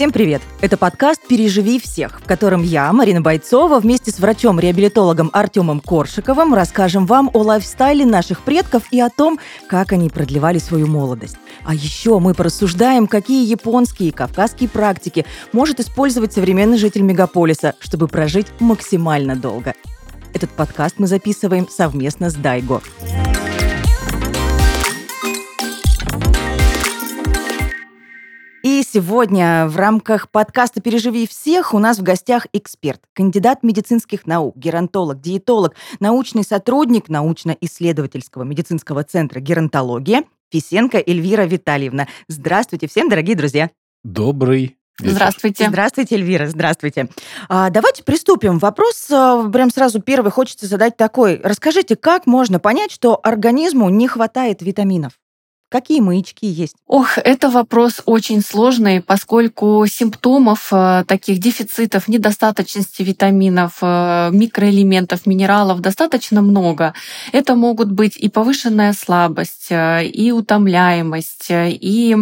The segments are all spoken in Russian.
Всем привет! Это подкаст «Переживи всех», в котором я, Марина Бойцова, вместе с врачом-реабилитологом Артемом Коршиковым расскажем вам о лайфстайле наших предков и о том, как они продлевали свою молодость. А еще мы порассуждаем, какие японские и кавказские практики может использовать современный житель мегаполиса, чтобы прожить максимально долго. Этот подкаст мы записываем совместно с Дайго. И сегодня в рамках подкаста «Переживи всех» у нас в гостях эксперт, кандидат медицинских наук, геронтолог, диетолог, научный сотрудник научно-исследовательского медицинского центра геронтология Фисенко Эльвира Витальевна. Здравствуйте всем, дорогие друзья. Добрый Вечер. Здравствуйте. Здравствуйте, Эльвира, здравствуйте. А, давайте приступим. Вопрос а, прям сразу первый хочется задать такой. Расскажите, как можно понять, что организму не хватает витаминов? Какие маячки есть? Ох, это вопрос очень сложный, поскольку симптомов э, таких дефицитов, недостаточности витаминов, э, микроэлементов, минералов достаточно много. Это могут быть и повышенная слабость, э, и утомляемость, и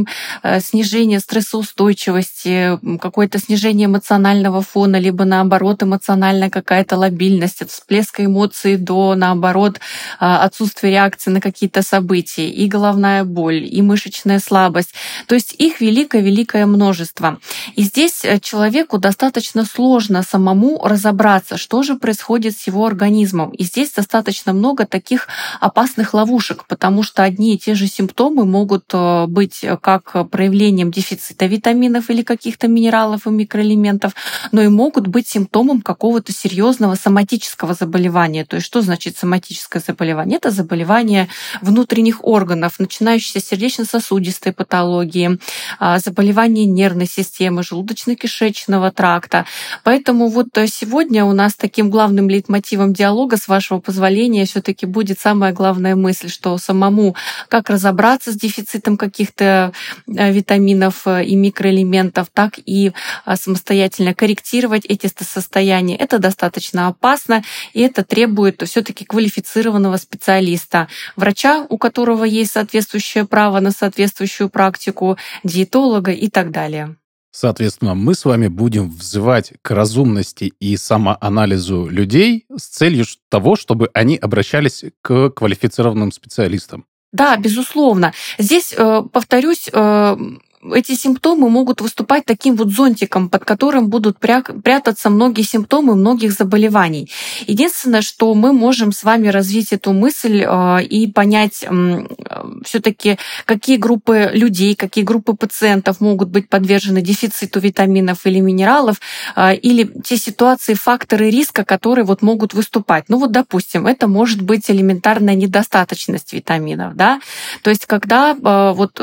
снижение стрессоустойчивости, какое-то снижение эмоционального фона, либо наоборот эмоциональная какая-то лобильность, от всплеска эмоций до наоборот отсутствия реакции на какие-то события, и головная боль боль, и мышечная слабость. То есть их великое-великое множество. И здесь э, человеку достаточно сложно самому разобраться, что же происходит с его организмом. И здесь достаточно много таких опасных ловушек, потому что одни и те же симптомы могут э, быть как проявлением дефицита витаминов или каких-то минералов и микроэлементов, но и могут быть симптомом какого-то серьезного соматического заболевания. То есть что значит соматическое заболевание? Это заболевание внутренних органов, начинающее касающиеся сердечно-сосудистой патологии, а, заболевания нервной системы, желудочно-кишечного тракта. Поэтому вот э, сегодня у нас таким главным лейтмотивом диалога, с вашего позволения, все таки будет самая главная мысль, что самому как разобраться с дефицитом каких-то э, витаминов э, и микроэлементов, так и самостоятельно корректировать эти состояния. Это достаточно опасно, и это требует все таки квалифицированного специалиста, врача, у которого есть соответствующая имеющая право на соответствующую практику, диетолога и так далее. Соответственно, мы с вами будем взывать к разумности и самоанализу людей с целью того, чтобы они обращались к квалифицированным специалистам. Да, безусловно. Здесь, э, повторюсь, э, эти симптомы могут выступать таким вот зонтиком, под которым будут прятаться многие симптомы многих заболеваний. Единственное, что мы можем с вами развить эту мысль э, и понять все-таки, какие группы людей, какие группы пациентов могут быть подвержены дефициту витаминов или минералов, э, или те ситуации, факторы риска, которые вот могут выступать. Ну вот, допустим, это может быть элементарная недостаточность витаминов, да, то есть когда э, вот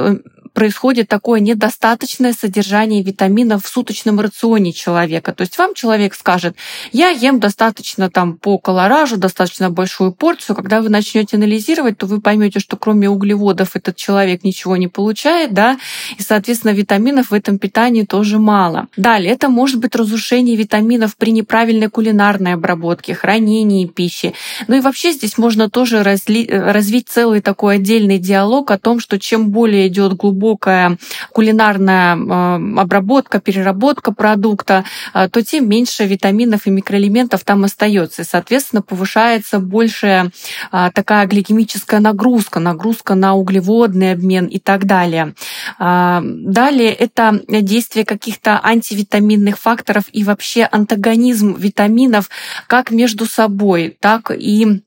происходит такое недостаточное содержание витаминов в суточном рационе человека. То есть вам человек скажет, я ем достаточно там по колоражу, достаточно большую порцию. Когда вы начнете анализировать, то вы поймете, что кроме углеводов этот человек ничего не получает, да, и, соответственно, витаминов в этом питании тоже мало. Далее, это может быть разрушение витаминов при неправильной кулинарной обработке, хранении пищи. Ну и вообще здесь можно тоже разли... развить целый такой отдельный диалог о том, что чем более идет глубоко глубокая кулинарная э, обработка, переработка продукта, э, то тем меньше витаминов и микроэлементов там остается. И, соответственно, повышается большая э, такая гликемическая нагрузка, нагрузка на углеводный обмен и так далее. Далее это действие каких-то антивитаминных факторов и вообще антагонизм витаминов как между собой, так и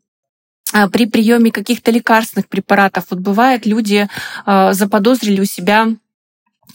при приеме каких-то лекарственных препаратов. Вот бывает, люди а, заподозрили у себя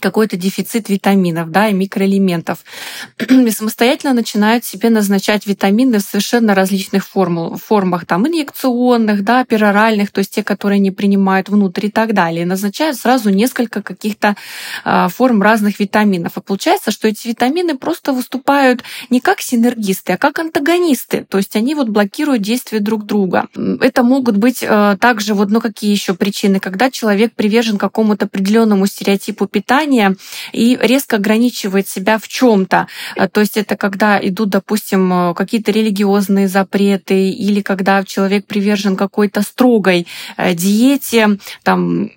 какой-то дефицит витаминов да, и микроэлементов. И самостоятельно начинают себе назначать витамины в совершенно различных формул, формах, там, инъекционных, да, пероральных, то есть те, которые не принимают внутрь и так далее. Назначают сразу несколько каких-то э, форм разных витаминов. И получается, что эти витамины просто выступают не как синергисты, а как антагонисты. То есть они вот блокируют действия друг друга. Это могут быть э, также вот, ну, какие еще причины, когда человек привержен какому-то определенному стереотипу питания, питания и резко ограничивает себя в чем-то. Э, то есть это когда идут, допустим, э, какие-то религиозные запреты или когда человек привержен какой-то строгой э, диете, там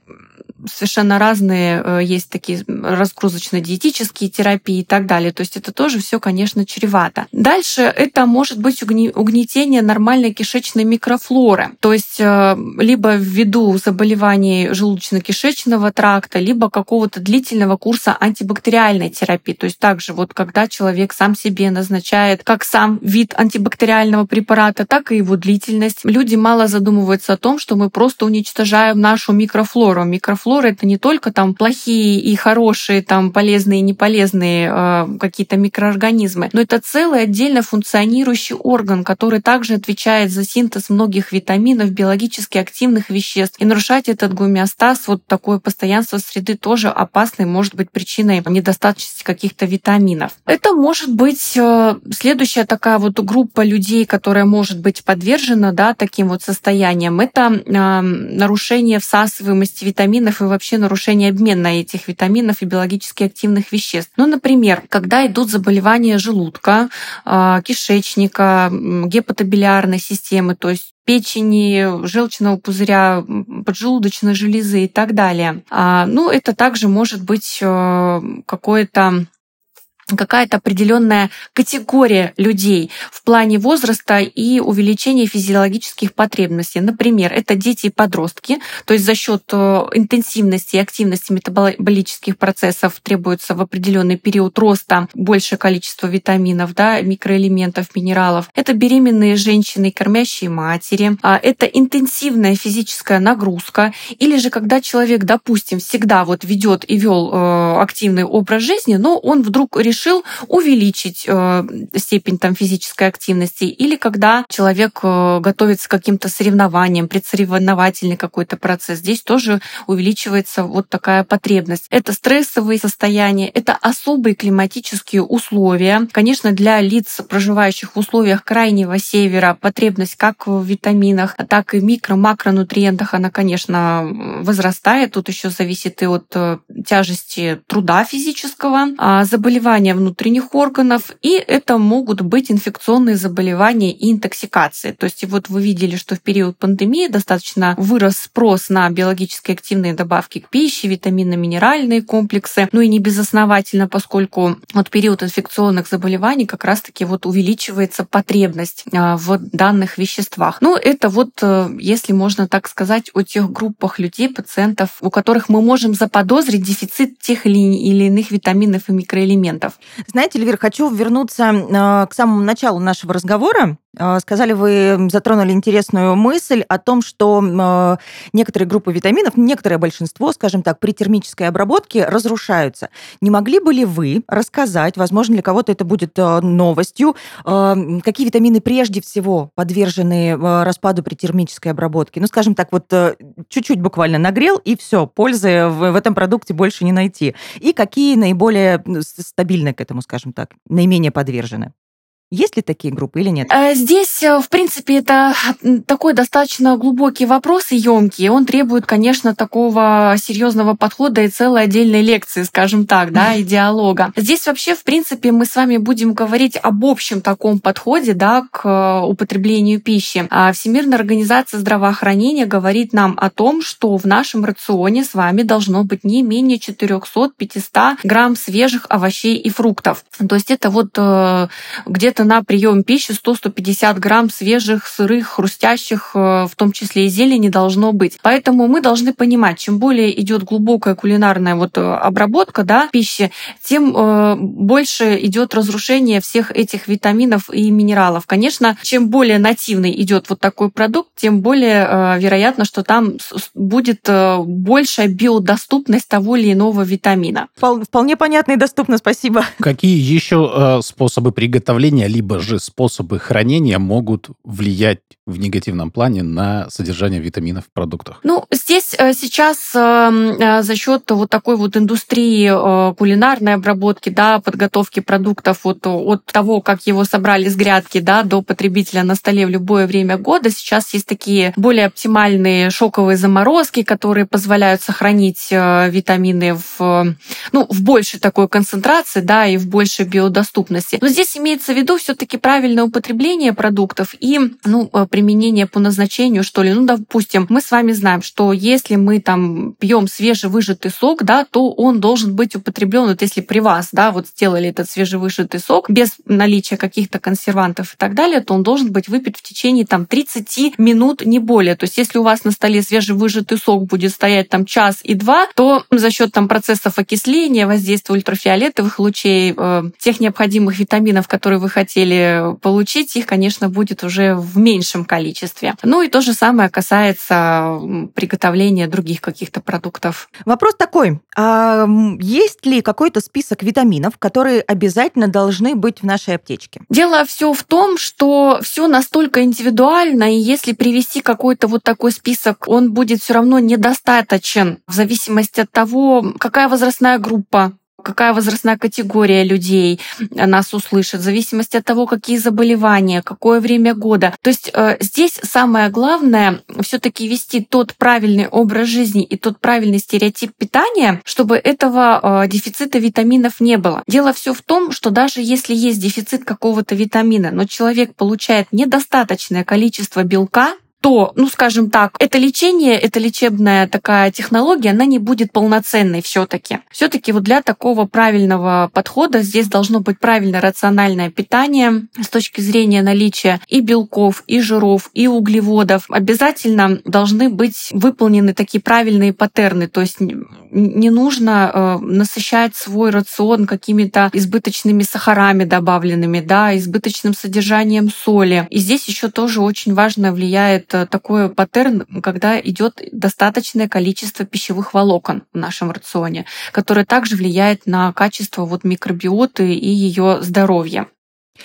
совершенно разные, э, есть такие разгрузочно-диетические терапии и так далее. То есть это тоже все, конечно, чревато. Дальше это может быть угнетение нормальной кишечной микрофлоры. То есть э, либо ввиду заболеваний желудочно-кишечного тракта, либо какого-то длительного курса антибактериальной терапии. То есть также вот когда человек сам себе назначает как сам вид антибактериального препарата, так и его длительность. Люди мало задумываются о том, что мы просто уничтожаем нашу микрофлору. Микрофлора это не только там плохие и хорошие, там полезные и неполезные э, какие-то микроорганизмы, но это целый отдельно функционирующий орган, который также отвечает за синтез многих витаминов, биологически активных веществ. И нарушать этот гомеостаз, вот такое постоянство среды тоже опасно и может быть причиной недостаточности каких-то витаминов. Это может быть э, следующая такая вот группа людей, которая может быть подвержена да, таким вот состояниям. Это э, нарушение всасываемости витаминов и вообще нарушение обмена этих витаминов и биологически активных веществ. Ну, например, когда идут заболевания желудка, э, кишечника, гепатобилиарной системы, то есть печени, желчного пузыря, поджелудочной железы и так далее. А, ну, это также может быть э, какое-то какая-то определенная категория людей в плане возраста и увеличения физиологических потребностей. Например, это дети и подростки, то есть за счет э, интенсивности и активности метаболических процессов требуется в определенный период роста большее количество витаминов, да, микроэлементов, минералов. Это беременные женщины, кормящие матери. А это интенсивная физическая нагрузка. Или же когда человек, допустим, всегда вот ведет и вел э, активный образ жизни, но он вдруг решил решил увеличить э, степень там, физической активности, или когда человек э, готовится к каким-то соревнованиям, предсоревновательный какой-то процесс, здесь тоже увеличивается вот такая потребность. Это стрессовые состояния, это особые климатические условия. Конечно, для лиц, проживающих в условиях крайнего севера, потребность как в витаминах, так и микро-макронутриентах, она, конечно, возрастает. Тут еще зависит и от э, тяжести труда физического. А заболевания заболевания внутренних органов, и это могут быть инфекционные заболевания и интоксикации. То есть вот вы видели, что в период пандемии достаточно вырос спрос на биологически активные добавки к пище, витаминно-минеральные комплексы, ну и не безосновательно, поскольку вот период инфекционных заболеваний как раз-таки вот увеличивается потребность а, в данных веществах. Ну, это вот, э, если можно так сказать, о тех группах людей, пациентов, у которых мы можем заподозрить дефицит тех или иных витаминов и микроэлементов. Знаете, Эльвира, хочу вернуться а, к самому началу нашего разговора. А, сказали, вы затронули интересную мысль о том, что а, некоторые группы витаминов, некоторое большинство, скажем так, при термической обработке разрушаются. Не могли бы ли вы рассказать, возможно, для кого-то это будет новостью, какие витамины прежде всего подвержены распаду при термической обработке? Ну, скажем так, вот чуть-чуть буквально нагрел, и все, пользы в этом продукте больше не найти. И какие наиболее стабильные к этому, скажем так, наименее подвержены? Есть ли такие группы или нет? Э, здесь, э, в принципе, это такой достаточно глубокий вопрос и емкий. Он требует, конечно, такого серьезного подхода и целой отдельной лекции, скажем так, да, и диалога. Здесь вообще, в принципе, мы с вами будем говорить об общем таком подходе, да, к э, употреблению пищи. А Всемирная организация здравоохранения говорит нам о том, что в нашем рационе с вами должно быть не менее 400-500 грамм свежих овощей и фруктов. То есть это вот где-то где-то на прием пищи 100-150 грамм свежих, сырых, хрустящих, э, в том числе и зелени, должно быть. Поэтому мы должны понимать, чем более идет глубокая кулинарная вот э, обработка да, пищи, тем э, больше идет разрушение всех этих витаминов и минералов. Конечно, чем более нативный идет вот такой продукт, тем более вероятно, что там будет большая биодоступность того или иного витамина. Вполне понятно и доступно, спасибо. Какие еще способы приготовления либо же способы хранения могут влиять в негативном плане на содержание витаминов в продуктах? Ну, здесь э, сейчас эм, э, за счет вот такой вот индустрии э, кулинарной обработки, да, подготовки продуктов вот от того, как его собрали с грядки, да, до потребителя на столе в любое время года, сейчас есть такие более оптимальные шоковые заморозки, которые позволяют сохранить витамины в, ну, в большей такой концентрации, да, и в большей биодоступности. Но здесь имеется в виду все-таки правильное употребление продуктов и, ну, применение по назначению, что ли. Ну, допустим, мы с вами знаем, что если мы там пьем свежевыжатый сок, да, то он должен быть употреблен, вот если при вас, да, вот сделали этот свежевыжатый сок без наличия каких-то консервантов и так далее, то он должен быть выпит в течение там 30 минут, не более. То есть если у вас на столе свежевыжатый сок будет стоять там час и два, то за счет там процессов окисления, воздействия ультрафиолетовых лучей, э, тех необходимых витаминов, которые вы хотели получить, их, конечно, будет уже в меньшем количестве. Ну и то же самое касается приготовления других каких-то продуктов. Вопрос такой. А есть ли какой-то список витаминов, которые обязательно должны быть в нашей аптечке? Дело все в том, что все настолько индивидуально, и если привести какой-то вот такой список, он будет все равно недостаточен в зависимости от того, какая возрастная группа какая возрастная категория людей нас услышит, в зависимости от того, какие заболевания, какое время года. То есть э, здесь самое главное все-таки вести тот правильный образ жизни и тот правильный стереотип питания, чтобы этого э, дефицита витаминов не было. Дело все в том, что даже если есть дефицит какого-то витамина, но человек получает недостаточное количество белка, то, ну, скажем так, это лечение, это лечебная такая технология, она не будет полноценной все-таки. Все-таки вот для такого правильного подхода здесь должно быть правильное рациональное питание с точки зрения наличия и белков, и жиров, и углеводов. Обязательно должны быть выполнены такие правильные паттерны, то есть не нужно э, насыщать свой рацион какими-то избыточными сахарами добавленными, да, избыточным содержанием соли. И здесь еще тоже очень важно влияет такой паттерн, когда идет достаточное количество пищевых волокон в нашем рационе, которое также влияет на качество вот микробиоты и ее здоровье.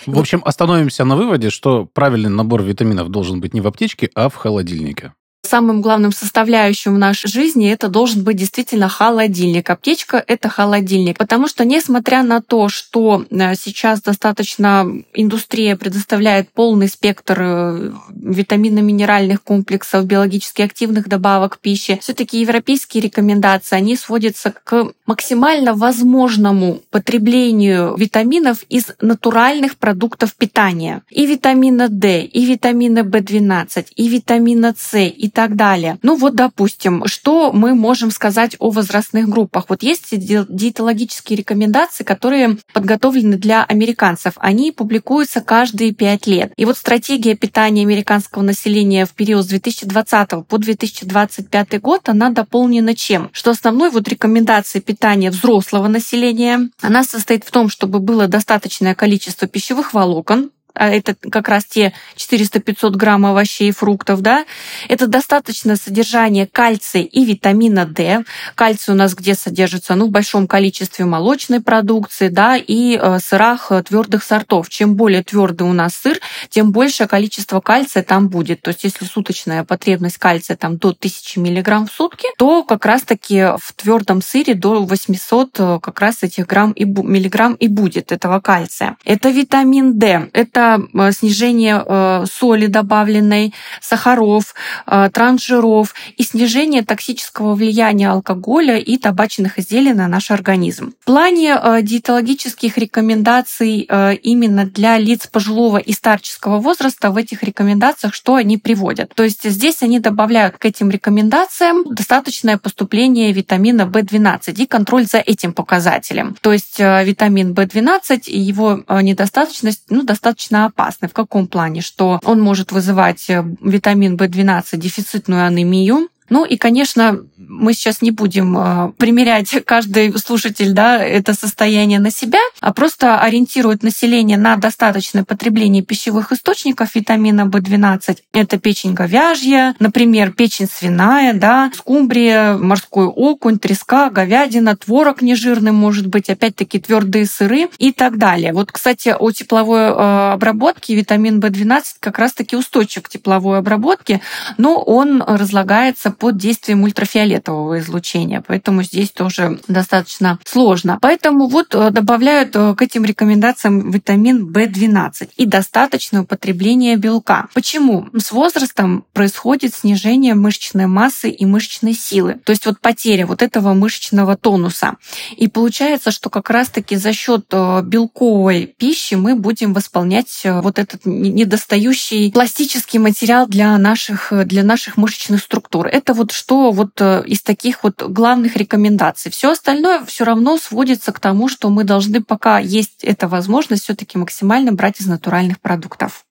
В общем, остановимся на выводе, что правильный набор витаминов должен быть не в аптечке, а в холодильнике самым главным составляющим в нашей жизни это должен быть действительно холодильник. Аптечка — это холодильник. Потому что, несмотря на то, что э, сейчас достаточно индустрия предоставляет полный спектр э, витаминно-минеральных комплексов, биологически активных добавок пищи, все таки европейские рекомендации, они сводятся к максимально возможному потреблению витаминов из натуральных продуктов питания. И витамина D, и витамина B12, и витамина С, и так так далее. Ну вот, допустим, что мы можем сказать о возрастных группах? Вот есть диетологические рекомендации, которые подготовлены для американцев. Они публикуются каждые пять лет. И вот стратегия питания американского населения в период с 2020 по 2025 год, она дополнена чем? Что основной вот рекомендации питания взрослого населения, она состоит в том, чтобы было достаточное количество пищевых волокон, а это как раз те 400-500 грамм овощей и фруктов, да, это достаточно содержание кальция и витамина D. Кальций у нас где содержится? Ну, в большом количестве молочной продукции, да, и э, сырах э, твердых сортов. Чем более твердый у нас сыр, тем большее количество кальция там будет. То есть, если суточная потребность кальция там до 1000 миллиграмм в сутки, то как раз-таки в твердом сыре до 800 э, как раз этих грамм и миллиграмм и будет этого кальция. Это витамин D. Это это э, снижение э, соли добавленной, сахаров, э, трансжиров и снижение токсического влияния алкоголя и табачных изделий на наш организм. В плане диетологических рекомендаций именно для лиц пожилого и старческого возраста в этих рекомендациях что они приводят? То есть здесь они добавляют к этим рекомендациям достаточное поступление витамина В12 и контроль за этим показателем. То есть витамин В12 и его недостаточность ну, достаточно достаточно опасны. В каком плане? Что он может вызывать э, витамин В12 дефицитную анемию, ну и, конечно, мы сейчас не будем э, примерять каждый слушатель да, это состояние на себя, а просто ориентирует население на достаточное потребление пищевых источников витамина В12. Это печень говяжья, например, печень свиная, да, скумбрия, морской окунь, треска, говядина, творог нежирный может быть, опять-таки твердые сыры и так далее. Вот, кстати, о тепловой э, обработке витамин В12 как раз-таки устойчив к тепловой обработке, но он разлагается под действием ультрафиолетового излучения, поэтому здесь тоже достаточно сложно. Поэтому вот э, добавляют э, к этим рекомендациям витамин В12 и достаточное употребление белка. Почему? С возрастом происходит снижение мышечной массы и мышечной силы, то есть вот потеря вот этого мышечного тонуса. И получается, что как раз-таки за счет э, белковой пищи мы будем восполнять вот этот недостающий пластический материал для наших, для наших мышечных структур. Это вот что вот из таких вот главных рекомендаций. Все остальное все равно сводится к тому, что мы должны, пока есть эта возможность, все-таки максимально брать из натуральных продуктов.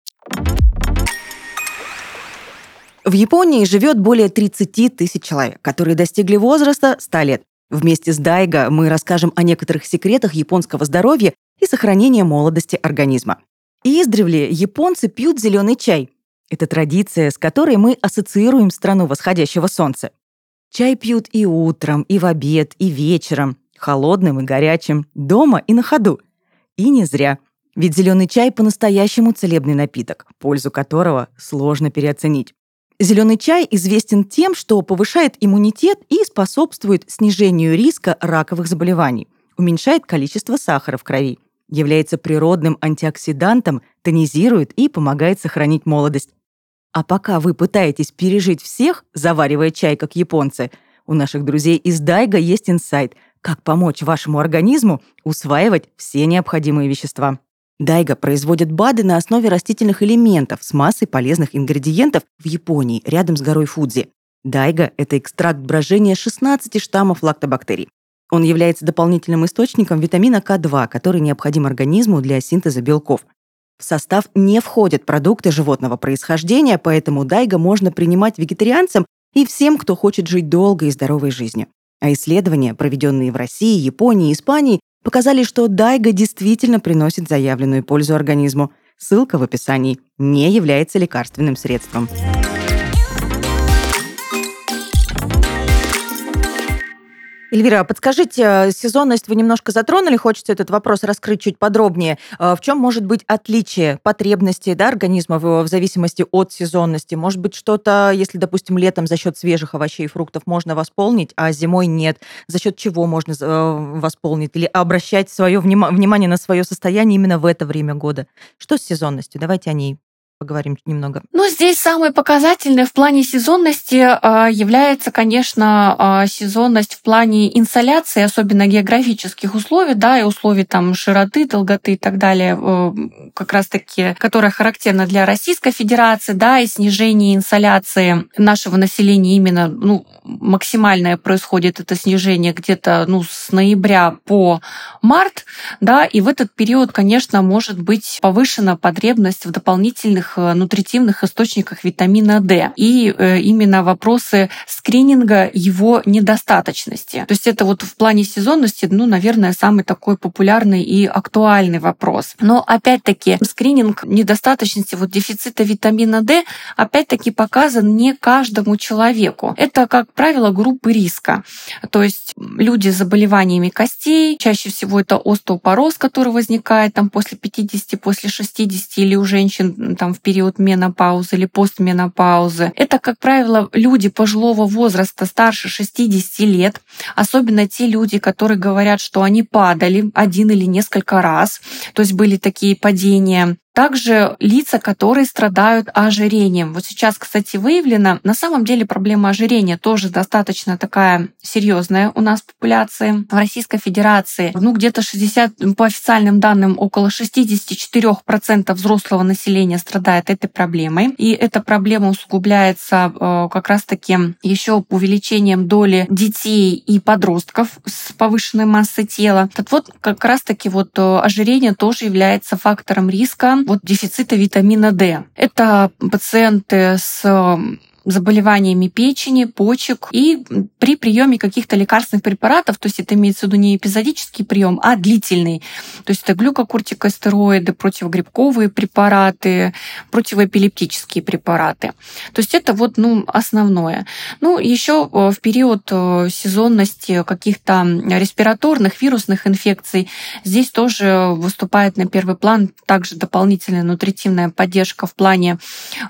В Японии живет более 30 тысяч человек, которые достигли возраста 100 лет. Вместе с Дайго мы расскажем о некоторых секретах японского здоровья и сохранения молодости организма. Издревле японцы пьют зеленый чай. Это традиция, с которой мы ассоциируем страну восходящего солнца. Чай пьют и утром, и в обед, и вечером, холодным и горячим, дома и на ходу. И не зря. Ведь зеленый чай по-настоящему целебный напиток, пользу которого сложно переоценить. Зеленый чай известен тем, что повышает иммунитет и способствует снижению риска раковых заболеваний, уменьшает количество сахара в крови, является природным антиоксидантом, тонизирует и помогает сохранить молодость. А пока вы пытаетесь пережить всех, заваривая чай как японцы, у наших друзей из Дайга есть инсайт, как помочь вашему организму усваивать все необходимые вещества. Дайга производит БАДы на основе растительных элементов с массой полезных ингредиентов в Японии, рядом с горой Фудзи. Дайга – это экстракт брожения 16 штаммов лактобактерий. Он является дополнительным источником витамина К2, который необходим организму для синтеза белков. В состав не входят продукты животного происхождения, поэтому дайга можно принимать вегетарианцам и всем, кто хочет жить долгой и здоровой жизнью. А исследования, проведенные в России, Японии и Испании, показали, что дайга действительно приносит заявленную пользу организму. Ссылка в описании. Не является лекарственным средством. Эльвира, подскажите, э, сезонность вы немножко затронули, хочется этот вопрос раскрыть чуть подробнее. Э, в чем может быть отличие потребностей да, организма в, в зависимости от сезонности? Может быть, что-то, если, допустим, летом за счет свежих овощей и фруктов можно восполнить, а зимой нет? За счет чего можно э, восполнить? Или обращать свое внима- внимание на свое состояние именно в это время года? Что с сезонностью? Давайте о ней поговорим немного. Ну, здесь самое показательное в плане сезонности а, является, конечно, а, сезонность в плане инсоляции, особенно географических условий, да, и условий там широты, долготы и так далее, э, как раз-таки, которая характерна для Российской Федерации, да, и снижение инсоляции нашего населения именно, ну, максимальное происходит это снижение где-то, ну, с ноября по март, да, и в этот период, конечно, может быть повышена потребность в дополнительных различных э, нутритивных источниках витамина D и э, именно вопросы скрининга его недостаточности. То есть это вот в плане сезонности, ну, наверное, самый такой популярный и актуальный вопрос. Но опять-таки скрининг недостаточности, вот дефицита витамина D, опять-таки показан не каждому человеку. Это, как правило, группы риска. То есть люди с заболеваниями костей, чаще всего это остеопороз, который возникает там после 50, после 60 или у женщин там в период менопаузы или постменопаузы. Это, как правило, люди пожилого возраста старше 60 лет, особенно те люди, которые говорят, что они падали один или несколько раз, то есть были такие падения. Также лица, которые страдают ожирением. Вот сейчас, кстати, выявлено, на самом деле проблема ожирения тоже достаточно такая серьезная у нас в популяции. В Российской Федерации, ну, где-то 60, по официальным данным, около 64% взрослого населения страдает этой проблемой. И эта проблема усугубляется э, как раз-таки еще увеличением доли детей и подростков с повышенной массой тела. Так вот, как раз-таки вот э, ожирение тоже является фактором риска вот дефицита витамина D. Это пациенты с заболеваниями печени, почек и при приеме каких-то лекарственных препаратов, то есть это имеется в виду не эпизодический прием, а длительный. То есть это глюкокортикостероиды, противогрибковые препараты, противоэпилептические препараты. То есть это вот ну, основное. Ну, еще э, в период э, сезонности каких-то респираторных, вирусных инфекций здесь тоже выступает на первый план также дополнительная нутритивная поддержка в плане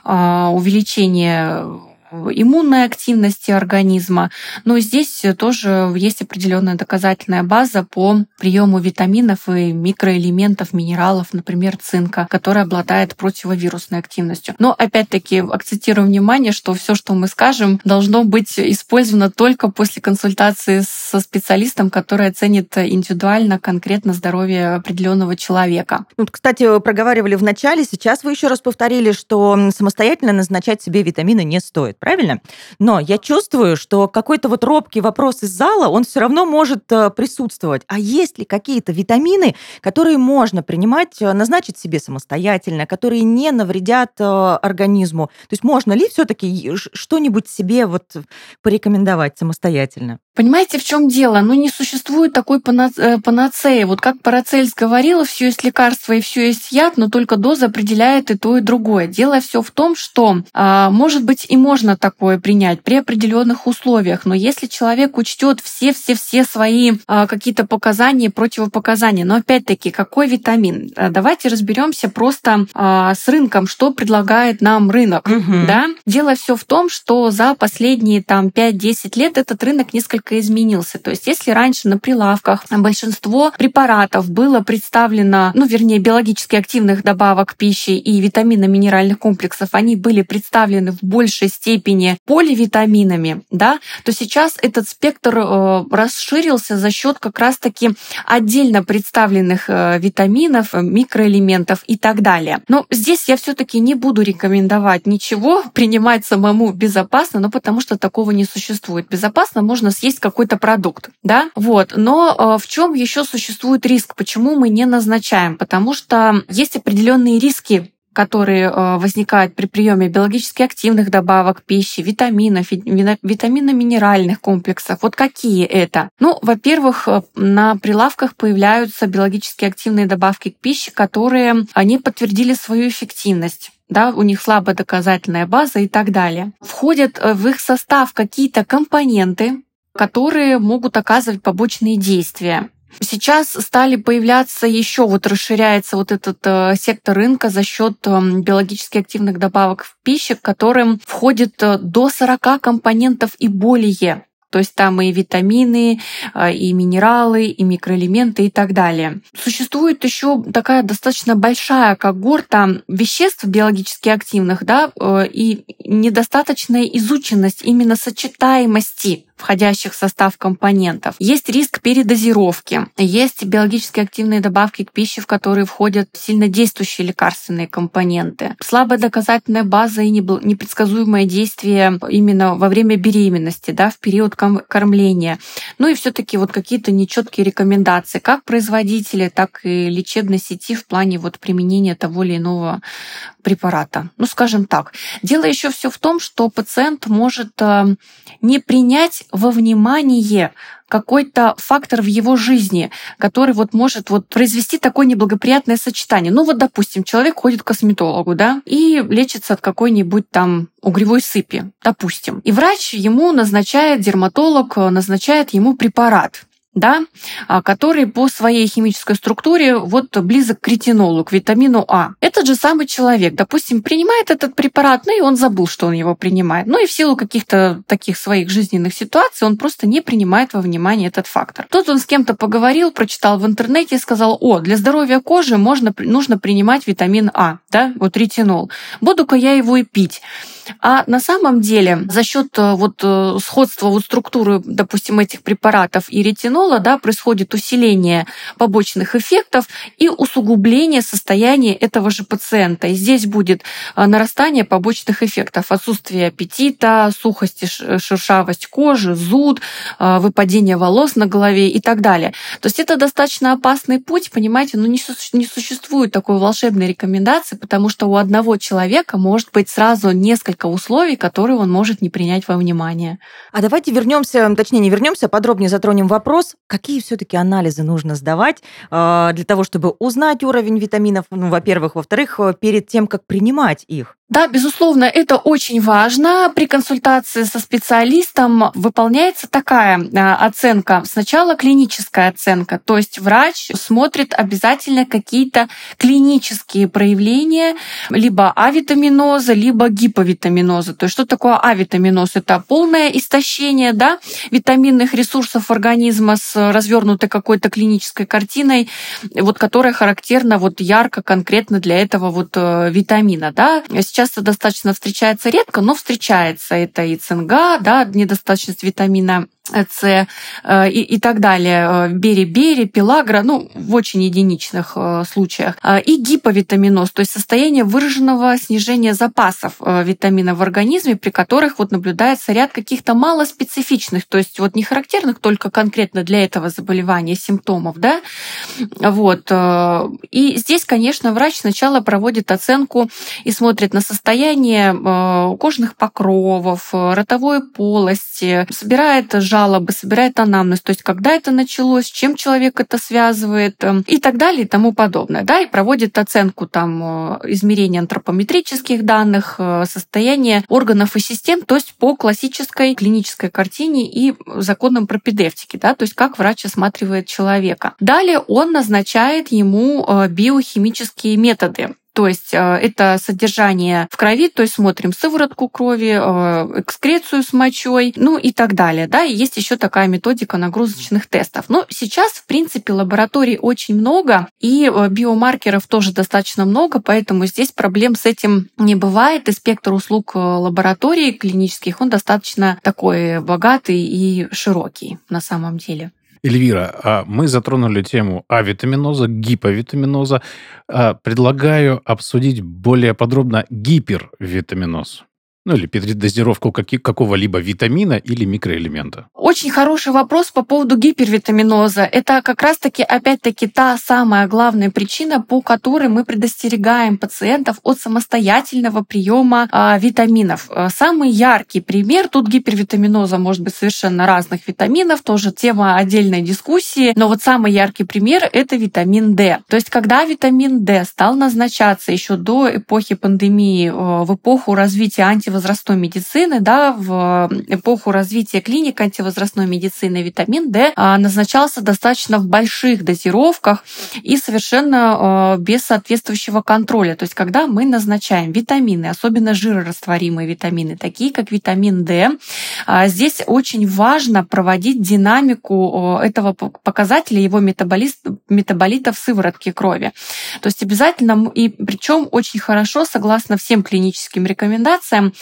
а, увеличения иммунной активности организма. Но здесь тоже есть определенная доказательная база по приему витаминов и микроэлементов, минералов, например, цинка, который обладает противовирусной активностью. Но опять-таки акцентирую внимание, что все, что мы скажем, должно быть использовано только после консультации со специалистом, который оценит индивидуально, конкретно здоровье определенного человека. Вот, кстати, проговаривали в начале, сейчас вы еще раз повторили, что самостоятельно назначать себе витамины не стоит, правильно? Но я чувствую, что какой-то вот робкий вопрос из зала, он все равно может э, присутствовать. А есть ли какие-то витамины, которые можно принимать, э, назначить себе самостоятельно, которые не навредят э, организму? То есть можно ли все-таки что-нибудь себе вот порекомендовать самостоятельно? Понимаете, в чем дело? Ну, не существует такой панацеи. Вот как Парацельс говорила, все есть лекарство и все есть яд, но только доза определяет и то, и другое. Дело все в том, что, а, может быть, и можно такое принять при определенных условиях, но если человек учтет все-все-все свои а, какие-то показания, противопоказания, но опять-таки, какой витамин? А, давайте разберемся просто с рынком, что предлагает нам рынок. Угу. Да? Дело все в том, что за последние там 5-10 лет этот рынок несколько изменился. То есть, если раньше на прилавках большинство препаратов было представлено, ну, вернее, биологически активных добавок пищи и витаминно-минеральных комплексов, они были представлены в большей степени поливитаминами, да, то сейчас этот спектр э, расширился за счет как раз-таки отдельно представленных э, витаминов, микроэлементов и так далее. Но здесь я все-таки не буду рекомендовать ничего принимать самому безопасно, но потому что такого не существует. Безопасно можно съесть какой-то продукт, да, вот. Но э, в чем еще существует риск? Почему мы не назначаем? Потому что есть определенные риски которые э, возникают при приеме биологически активных добавок пищи, витаминов, витаминно-минеральных комплексов. Вот какие это? Ну, во-первых, э, на прилавках появляются биологически активные добавки к пище, которые они подтвердили свою эффективность да, у них слабая доказательная база и так далее. Входят э, в их состав какие-то компоненты, которые могут оказывать побочные действия. Сейчас стали появляться еще, вот расширяется вот этот э, сектор рынка за счет э, биологически активных добавок в пище, к которым входит э, до 40 компонентов и более. То есть там и витамины, э, и минералы, и микроэлементы и так далее. Существует еще такая достаточно большая когорта веществ биологически активных, да, э, и недостаточная изученность именно сочетаемости входящих в состав компонентов. Есть риск передозировки. Есть биологически активные добавки к пище, в которые входят сильно действующие лекарственные компоненты. Слабая доказательная база и непредсказуемое действие именно во время беременности, да, в период кормления. Ну и все таки вот какие-то нечеткие рекомендации как производителя, так и лечебной сети в плане вот применения того или иного препарата. Ну, скажем так. Дело еще все в том, что пациент может э, не принять во внимание какой-то фактор в его жизни, который вот может вот произвести такое неблагоприятное сочетание. Ну вот, допустим, человек ходит к косметологу, да, и лечится от какой-нибудь там угревой сыпи, допустим. И врач ему назначает, дерматолог назначает ему препарат да, а, который по своей химической структуре вот близок к ретинолу, к витамину А. Этот же самый человек, допустим, принимает этот препарат, ну и он забыл, что он его принимает. Ну и в силу каких-то таких своих жизненных ситуаций он просто не принимает во внимание этот фактор. Тут он с кем-то поговорил, прочитал в интернете и сказал, о, для здоровья кожи можно, нужно принимать витамин А, да, вот ретинол. Буду-ка я его и пить. А на самом деле за счет э, вот э, сходства вот структуры, допустим, этих препаратов и ретинола, да, происходит усиление побочных эффектов и усугубление состояния этого же пациента. И здесь будет э, нарастание побочных эффектов, отсутствие аппетита, сухость и шершавость кожи, зуд, выпадение волос на голове и так далее. То есть это достаточно опасный путь, понимаете, но не существует такой волшебной рекомендации, потому что у одного человека может быть сразу несколько несколько условий, которые он может не принять во внимание. А давайте вернемся, точнее, не вернемся, а подробнее затронем вопрос, какие все-таки анализы нужно сдавать э, для того, чтобы узнать уровень витаминов, ну, во-первых, во-вторых, перед тем, как принимать их. Да, безусловно, это очень важно. При консультации со специалистом выполняется такая а, оценка. Сначала клиническая оценка, то есть врач смотрит обязательно какие-то клинические проявления либо авитаминоза, либо гиповитаминоза. То есть что такое авитаминоз? Это полное истощение да, витаминных ресурсов организма с развернутой какой-то клинической картиной, вот, которая характерна вот ярко, конкретно для этого вот э, витамина. Да. Сейчас часто достаточно встречается редко, но встречается. Это и цинга, да, недостаточность витамина С э, и, и так далее, бери-бери, пелагра, ну, в очень единичных э, случаях. Э, и гиповитаминоз, то есть состояние выраженного снижения запасов витамина в организме, при которых вот наблюдается ряд каких-то малоспецифичных, то есть вот не характерных только конкретно для этого заболевания симптомов, да, вот. И здесь, конечно, врач сначала проводит оценку и смотрит на состояние кожных покровов, ротовой полости, собирает жалобы, собирает анамнез, то есть когда это началось, чем человек это связывает эм, и так далее и тому подобное. Да, и проводит оценку там э, измерения антропометрических данных, э, состояния органов и систем, то есть по классической клинической картине и законам пропедевтики, да, то есть как врач осматривает человека. Далее он назначает ему э, биохимические методы. То есть э, это содержание в крови, то есть смотрим сыворотку крови, э, экскрецию с мочой, ну и так далее. Да, и есть еще такая методика нагрузочных тестов. Но сейчас, в принципе, лабораторий очень много, и э, биомаркеров тоже достаточно много, поэтому здесь проблем с этим не бывает. И спектр услуг лабораторий клинических, он достаточно такой богатый и широкий на самом деле. Эльвира, а мы затронули тему авитаминоза, гиповитаминоза. А, предлагаю обсудить более подробно гипервитаминоз ну или передозировку какого-либо витамина или микроэлемента? Очень хороший вопрос по поводу гипервитаминоза. Это как раз-таки, опять-таки, та самая главная причина, по которой мы предостерегаем пациентов от самостоятельного приема э, витаминов. А, самый яркий пример, тут гипервитаминоза может быть совершенно разных витаминов, тоже тема отдельной дискуссии, но вот самый яркий пример — это витамин D. То есть, когда витамин D стал назначаться еще до эпохи пандемии, в эпоху развития анти антивозрастной медицины, да, в эпоху развития клиник антивозрастной медицины витамин D а, назначался достаточно в больших дозировках и совершенно а, без соответствующего контроля. То есть, когда мы назначаем витамины, особенно жирорастворимые витамины, такие как витамин D, а, здесь очень важно проводить динамику этого показателя, его метаболитов сыворотки крови. То есть обязательно, и причем очень хорошо, согласно всем клиническим рекомендациям,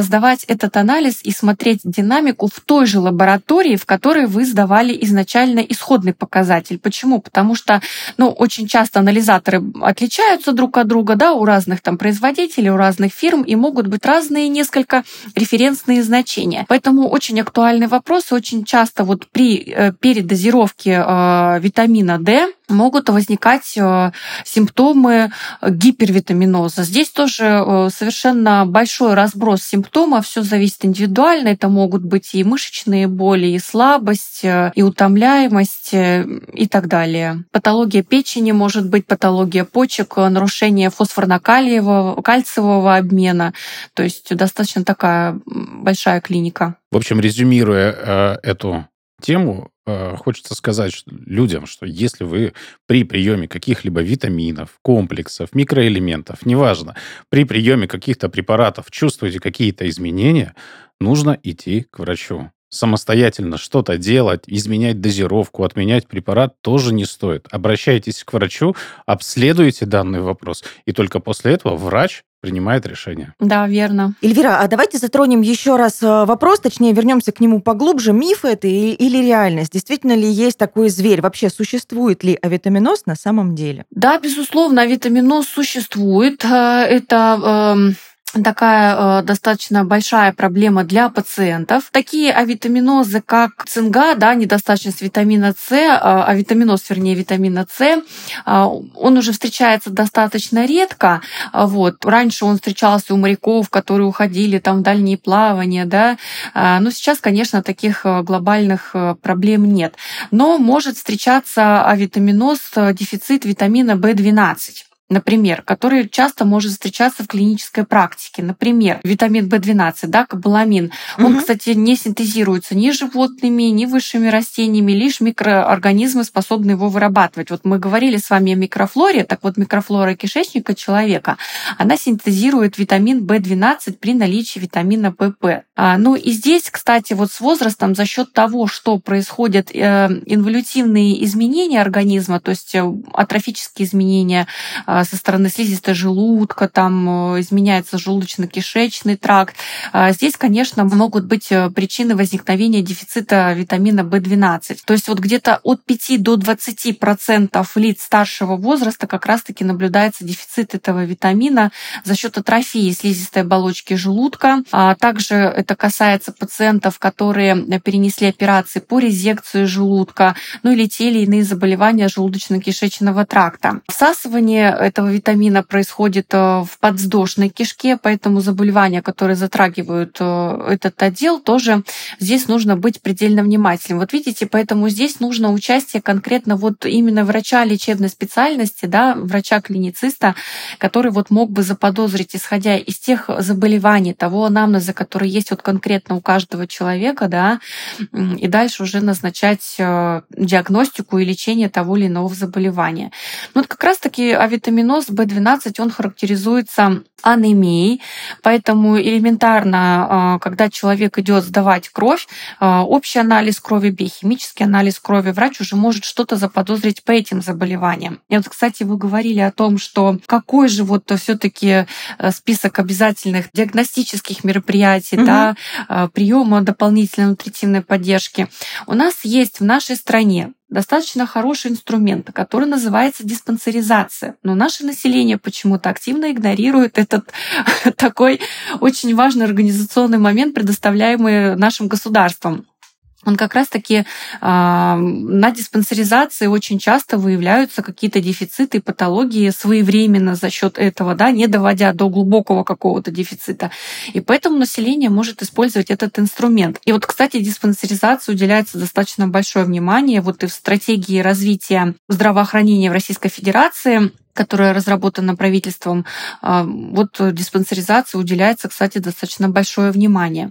сдавать этот анализ и смотреть динамику в той же лаборатории, в которой вы сдавали изначально исходный показатель. Почему? Потому что ну, очень часто анализаторы отличаются друг от друга да, у разных там производителей, у разных фирм, и могут быть разные несколько референсные значения. Поэтому очень актуальный вопрос. Очень часто вот при э, передозировке э, витамина D могут возникать э, симптомы гипервитаминоза. Здесь тоже э, совершенно большой разброс симптомов, все зависит индивидуально. Это могут быть и мышечные боли, и слабость, э, и утомляемость, и так далее. Патология печени может быть, патология почек, нарушение фосфорно-калиевого, кальциевого обмена. То есть достаточно такая большая клиника. В общем, резюмируя эту тему, э, хочется сказать людям, что если вы при приеме каких-либо витаминов, комплексов, микроэлементов, неважно, при приеме каких-то препаратов чувствуете какие-то изменения, нужно идти к врачу. Самостоятельно что-то делать, изменять дозировку, отменять препарат тоже не стоит. Обращайтесь к врачу, обследуйте данный вопрос, и только после этого врач принимает решение. Да, верно. Эльвира, а давайте затронем еще раз э, вопрос, точнее вернемся к нему поглубже. Миф это или реальность? Действительно ли есть такой зверь? Вообще существует ли авитаминоз на самом деле? Да, безусловно, авитаминоз существует. Э, это э такая э, достаточно большая проблема для пациентов. Такие авитаминозы, как цинга, да, недостаточность витамина С, э, авитаминоз, вернее, витамина С, э, он уже встречается достаточно редко. Вот. Раньше он встречался у моряков, которые уходили там в дальние плавания, да, но сейчас, конечно, таких глобальных проблем нет. Но может встречаться авитаминоз, дефицит витамина В12. Например, который часто может встречаться в клинической практике. Например, витамин В12, да, кобаламин. Он, угу. кстати, не синтезируется ни животными, ни высшими растениями, лишь микроорганизмы способны его вырабатывать. Вот мы говорили с вами о микрофлоре, так вот микрофлора кишечника человека, она синтезирует витамин В12 при наличии витамина ПП. А, ну и здесь, кстати, вот с возрастом за счет того, что происходят э, инволютивные изменения организма, то есть э, атрофические изменения э, со стороны слизистой желудка, там изменяется желудочно-кишечный тракт, здесь, конечно, могут быть причины возникновения дефицита витамина В12. То есть вот где-то от 5 до 20 процентов лиц старшего возраста как раз-таки наблюдается дефицит этого витамина за счет атрофии слизистой оболочки желудка. А также это касается пациентов, которые перенесли операции по резекции желудка, ну или те или иные заболевания желудочно-кишечного тракта. Всасывание этого витамина происходит э, в подвздошной кишке, поэтому заболевания, которые затрагивают э, этот отдел, тоже здесь нужно быть предельно внимательным. Вот видите, поэтому здесь нужно участие конкретно вот именно врача лечебной специальности, да, врача-клинициста, который вот мог бы заподозрить, исходя из тех заболеваний, того анамнеза, который есть вот конкретно у каждого человека, да, и дальше уже назначать э, диагностику и лечение того или иного заболевания. Ну, вот как раз-таки авитаминоз B12, он характеризуется анемией, поэтому элементарно, э, когда человек идет сдавать кровь, э, общий анализ крови, биохимический анализ крови, врач уже может что-то заподозрить по этим заболеваниям. И вот, кстати, вы говорили о том, что какой же вот все-таки список обязательных диагностических мероприятий, угу. да, приема дополнительной нутритивной поддержки. У нас есть в нашей стране достаточно хороший инструмент, который называется диспансеризация. Но наше население почему-то активно игнорирует этот такой очень важный организационный момент, предоставляемый нашим государством он как раз-таки э, на диспансеризации очень часто выявляются какие-то дефициты патологии своевременно за счет этого, да, не доводя до глубокого какого-то дефицита. И поэтому население может использовать этот инструмент. И вот, кстати, диспансеризации уделяется достаточно большое внимание. Вот и в стратегии развития здравоохранения в Российской Федерации которая разработана правительством, а, вот диспансеризации уделяется, кстати, достаточно большое внимание.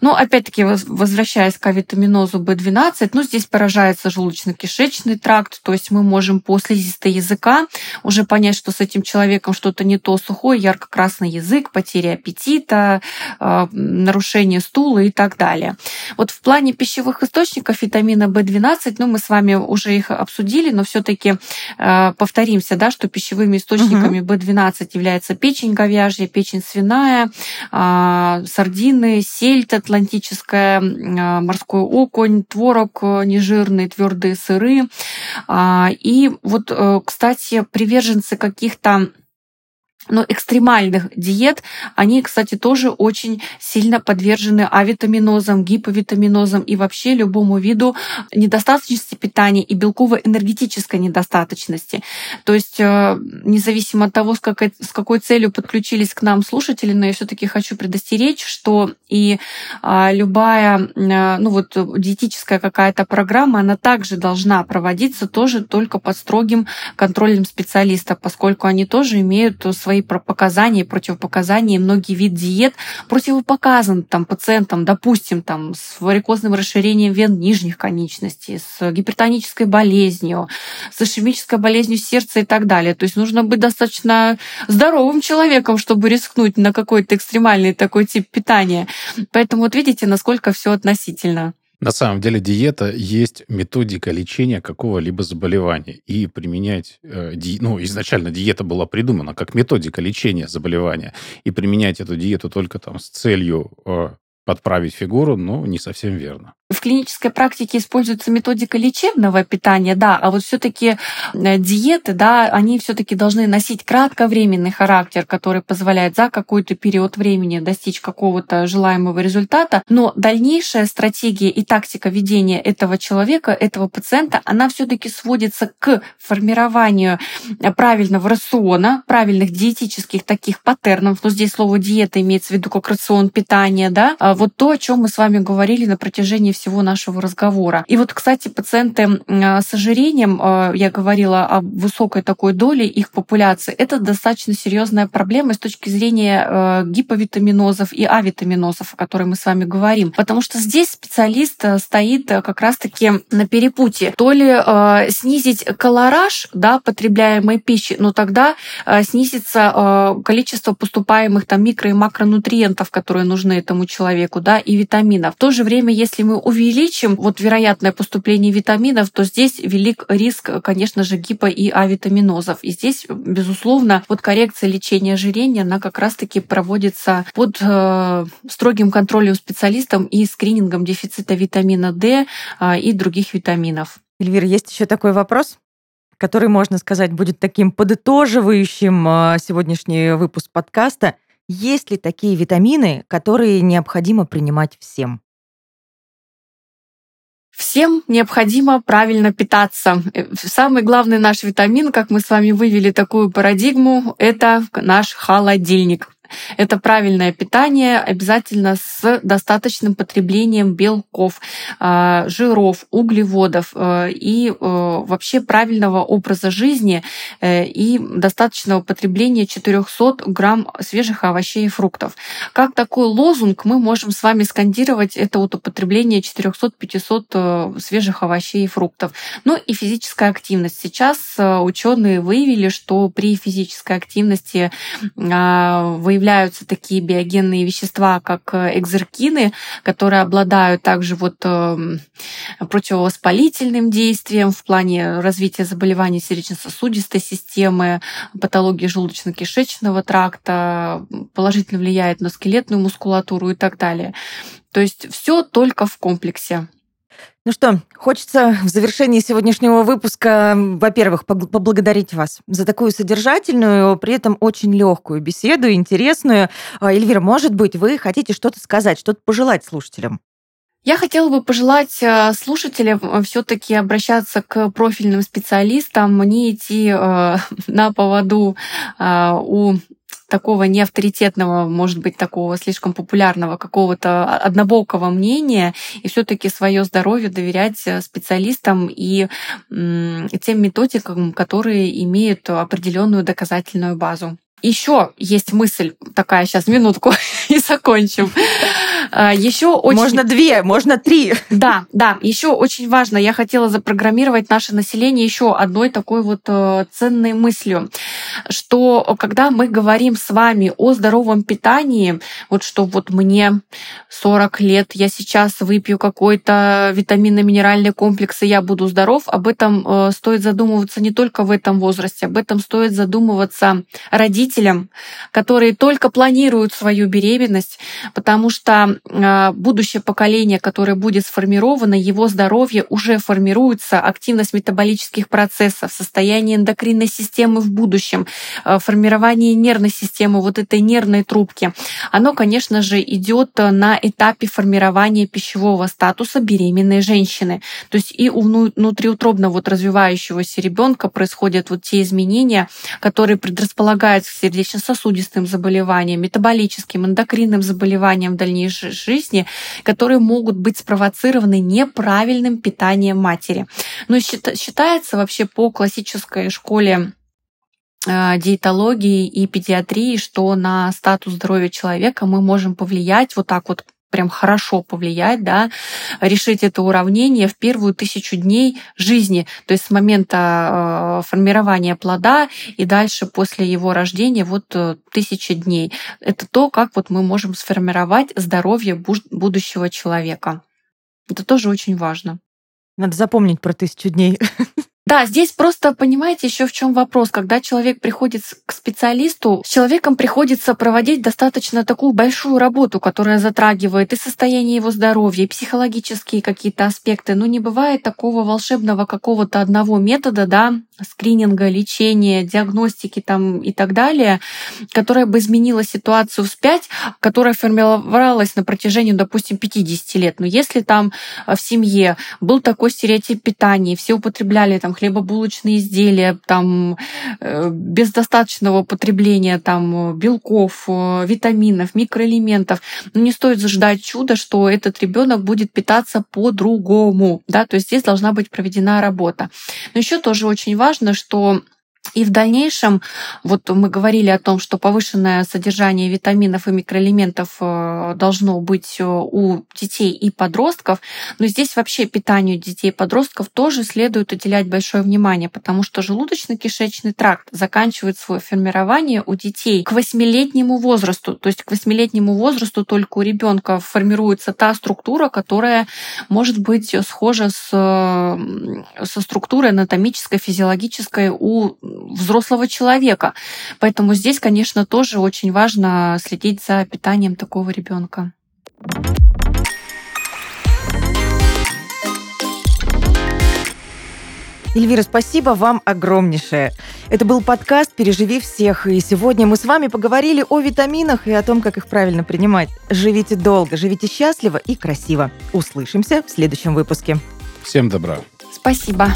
Но опять-таки, возвращаясь к авитаминозу B12, ну, здесь поражается желудочно-кишечный тракт, то есть мы можем по слизистой языка уже понять, что с этим человеком что-то не то, сухой, ярко-красный язык, потеря аппетита, а, нарушение стула и так далее. Вот в плане пищевых источников витамина B12, ну, мы с вами уже их обсудили, но все таки а, повторимся, да, что пищевыми источниками угу. B12 является печень говяжья, печень свиная, а, сардины, сельдь атлантическая, а, морской окунь, творог э, нежирный, твердые сыры. А, и вот, э, кстати, приверженцы каких-то но экстремальных диет, они, кстати, тоже очень сильно подвержены авитаминозам, гиповитаминозам и вообще любому виду недостаточности питания и белково-энергетической недостаточности. То есть э, независимо от того, с какой, с какой целью подключились к нам слушатели, но я все таки хочу предостеречь, что и а, любая э, ну вот, диетическая какая-то программа, она также должна проводиться тоже только под строгим контролем специалиста, поскольку они тоже имеют свои свои показания, противопоказания, многие виды диет противопоказан там, пациентам, допустим, там, с варикозным расширением вен нижних конечностей, с гипертонической болезнью, с ишемической болезнью сердца и так далее. То есть нужно быть достаточно здоровым человеком, чтобы рискнуть на какой-то экстремальный такой тип питания. Поэтому вот видите, насколько все относительно. На самом деле диета есть методика лечения какого-либо заболевания. И применять... Э, ди, ну, изначально диета была придумана как методика лечения заболевания. И применять эту диету только там с целью э, подправить фигуру, ну, не совсем верно. В клинической практике используется методика лечебного питания, да, а вот все-таки э, диеты, да, они все-таки должны носить кратковременный характер, который позволяет за какой-то период времени достичь какого-то желаемого результата, но дальнейшая стратегия и тактика ведения этого человека, этого пациента, она все-таки сводится к формированию правильного рациона, правильных диетических таких паттернов, но здесь слово диета имеется в виду как рацион питания, да, а вот то, о чем мы с вами говорили на протяжении всего всего нашего разговора. И вот, кстати, пациенты с ожирением, я говорила о высокой такой доле их популяции, это достаточно серьезная проблема с точки зрения гиповитаминозов и авитаминозов, о которых мы с вами говорим. Потому что здесь специалист стоит как раз-таки на перепутье. То ли снизить колораж да, потребляемой пищи, но тогда снизится количество поступаемых там микро и макронутриентов, которые нужны этому человеку, да, и витаминов. В то же время, если мы увеличим вот вероятное поступление витаминов, то здесь велик риск, конечно же, гипо- и авитаминозов. И здесь, безусловно, вот коррекция лечения ожирения, она как раз-таки проводится под э, строгим контролем специалистом и скринингом дефицита витамина D э, и других витаминов. Эльвира, есть еще такой вопрос? который, можно сказать, будет таким подытоживающим э, сегодняшний выпуск подкаста. Есть ли такие витамины, которые необходимо принимать всем? Всем необходимо правильно питаться. Э, самый главный наш витамин, как мы с вами вывели такую парадигму, это наш холодильник. Это правильное питание, обязательно с достаточным потреблением белков, а, жиров, углеводов э, и э, вообще правильного образа жизни э, и достаточного потребления 400 грамм свежих овощей и фруктов. Как такой лозунг мы можем с вами скандировать это вот употребление 400-500 свежих овощей и фруктов. Ну и физическая активность. Сейчас ученые выявили, что при физической активности а, выявляется выявляются такие биогенные вещества, как э, экзеркины, которые обладают также вот эм, противовоспалительным действием в плане развития заболеваний сердечно-сосудистой системы, патологии желудочно-кишечного тракта, положительно влияет на скелетную мускулатуру и так далее. То есть все только в комплексе. Ну что, хочется в завершении сегодняшнего выпуска, во-первых, поблагодарить вас за такую содержательную, при этом очень легкую беседу, интересную. А, Эльвира, может быть, вы хотите что-то сказать, что-то пожелать слушателям? Я хотела бы пожелать э, слушателям э, все-таки обращаться к профильным специалистам, не идти э, на поводу у такого неавторитетного, может быть, такого слишком популярного какого-то однобокого мнения и все-таки свое здоровье доверять э, специалистам и тем методикам, которые имеют определенную доказательную базу. Еще есть мысль такая, сейчас минутку и закончим. А, еще очень... Можно две, можно три. Да, да. Еще очень важно, я хотела запрограммировать наше население еще одной такой вот э, ценной мыслью, что когда мы говорим с вами о здоровом питании, вот что вот мне 40 лет, я сейчас выпью какой-то витаминно-минеральный комплекс, и я буду здоров, об этом э, стоит задумываться не только в этом возрасте, об этом стоит задумываться родителям, которые только планируют свою беременность, потому что а, будущее поколение, которое будет сформировано, его здоровье уже формируется, активность метаболических процессов, состояние эндокринной системы в будущем, а, формирование нервной системы, вот этой нервной трубки, оно, конечно же, идет на этапе формирования пищевого статуса беременной женщины. То есть и у внутриутробно вот развивающегося ребенка происходят вот те изменения, которые предрасполагают сердечно-сосудистым заболеваниям, метаболическим, эндокринным заболеваниям в дальнейшем жизни, которые могут быть спровоцированы неправильным питанием матери. Но считается вообще по классической школе э, диетологии и педиатрии, что на статус здоровья человека мы можем повлиять вот так вот прям хорошо повлиять, да, решить это уравнение в первую тысячу дней жизни, то есть с момента э, формирования плода и дальше после его рождения вот э, тысяча дней. Это то, как вот мы можем сформировать здоровье будущего человека. Это тоже очень важно. Надо запомнить про тысячу дней. Да, здесь просто понимаете еще в чем вопрос. Когда человек приходит к специалисту, с человеком приходится проводить достаточно такую большую работу, которая затрагивает и состояние его здоровья, и психологические какие-то аспекты. Но не бывает такого волшебного какого-то одного метода, да, скрининга, лечения, диагностики там и так далее, которая бы изменила ситуацию вспять, которая формировалась на протяжении, допустим, 50 лет. Но если там в семье был такой стереотип питания, все употребляли там хлебобулочные изделия, там э, без достаточного употребления там белков, э, витаминов, микроэлементов, ну, не стоит ждать чуда, что этот ребенок будет питаться по-другому, да, то есть здесь должна быть проведена работа. Но еще тоже очень важно, что и в дальнейшем, вот мы говорили о том, что повышенное содержание витаминов и микроэлементов э, должно быть э, у детей и подростков, но здесь вообще питанию детей и подростков тоже следует уделять большое внимание, потому что желудочно-кишечный тракт заканчивает свое формирование у детей к восьмилетнему возрасту, то есть к восьмилетнему возрасту только у ребенка формируется та структура, которая может быть схожа с, со структурой анатомической, физиологической у взрослого человека. Поэтому здесь, конечно, тоже очень важно следить за питанием такого ребенка. Эльвира, спасибо вам огромнейшее. Это был подкаст «Переживи всех», и сегодня мы с вами поговорили о витаминах и о том, как их правильно принимать. Живите долго, живите счастливо и красиво. Услышимся в следующем выпуске. Всем добра. Спасибо.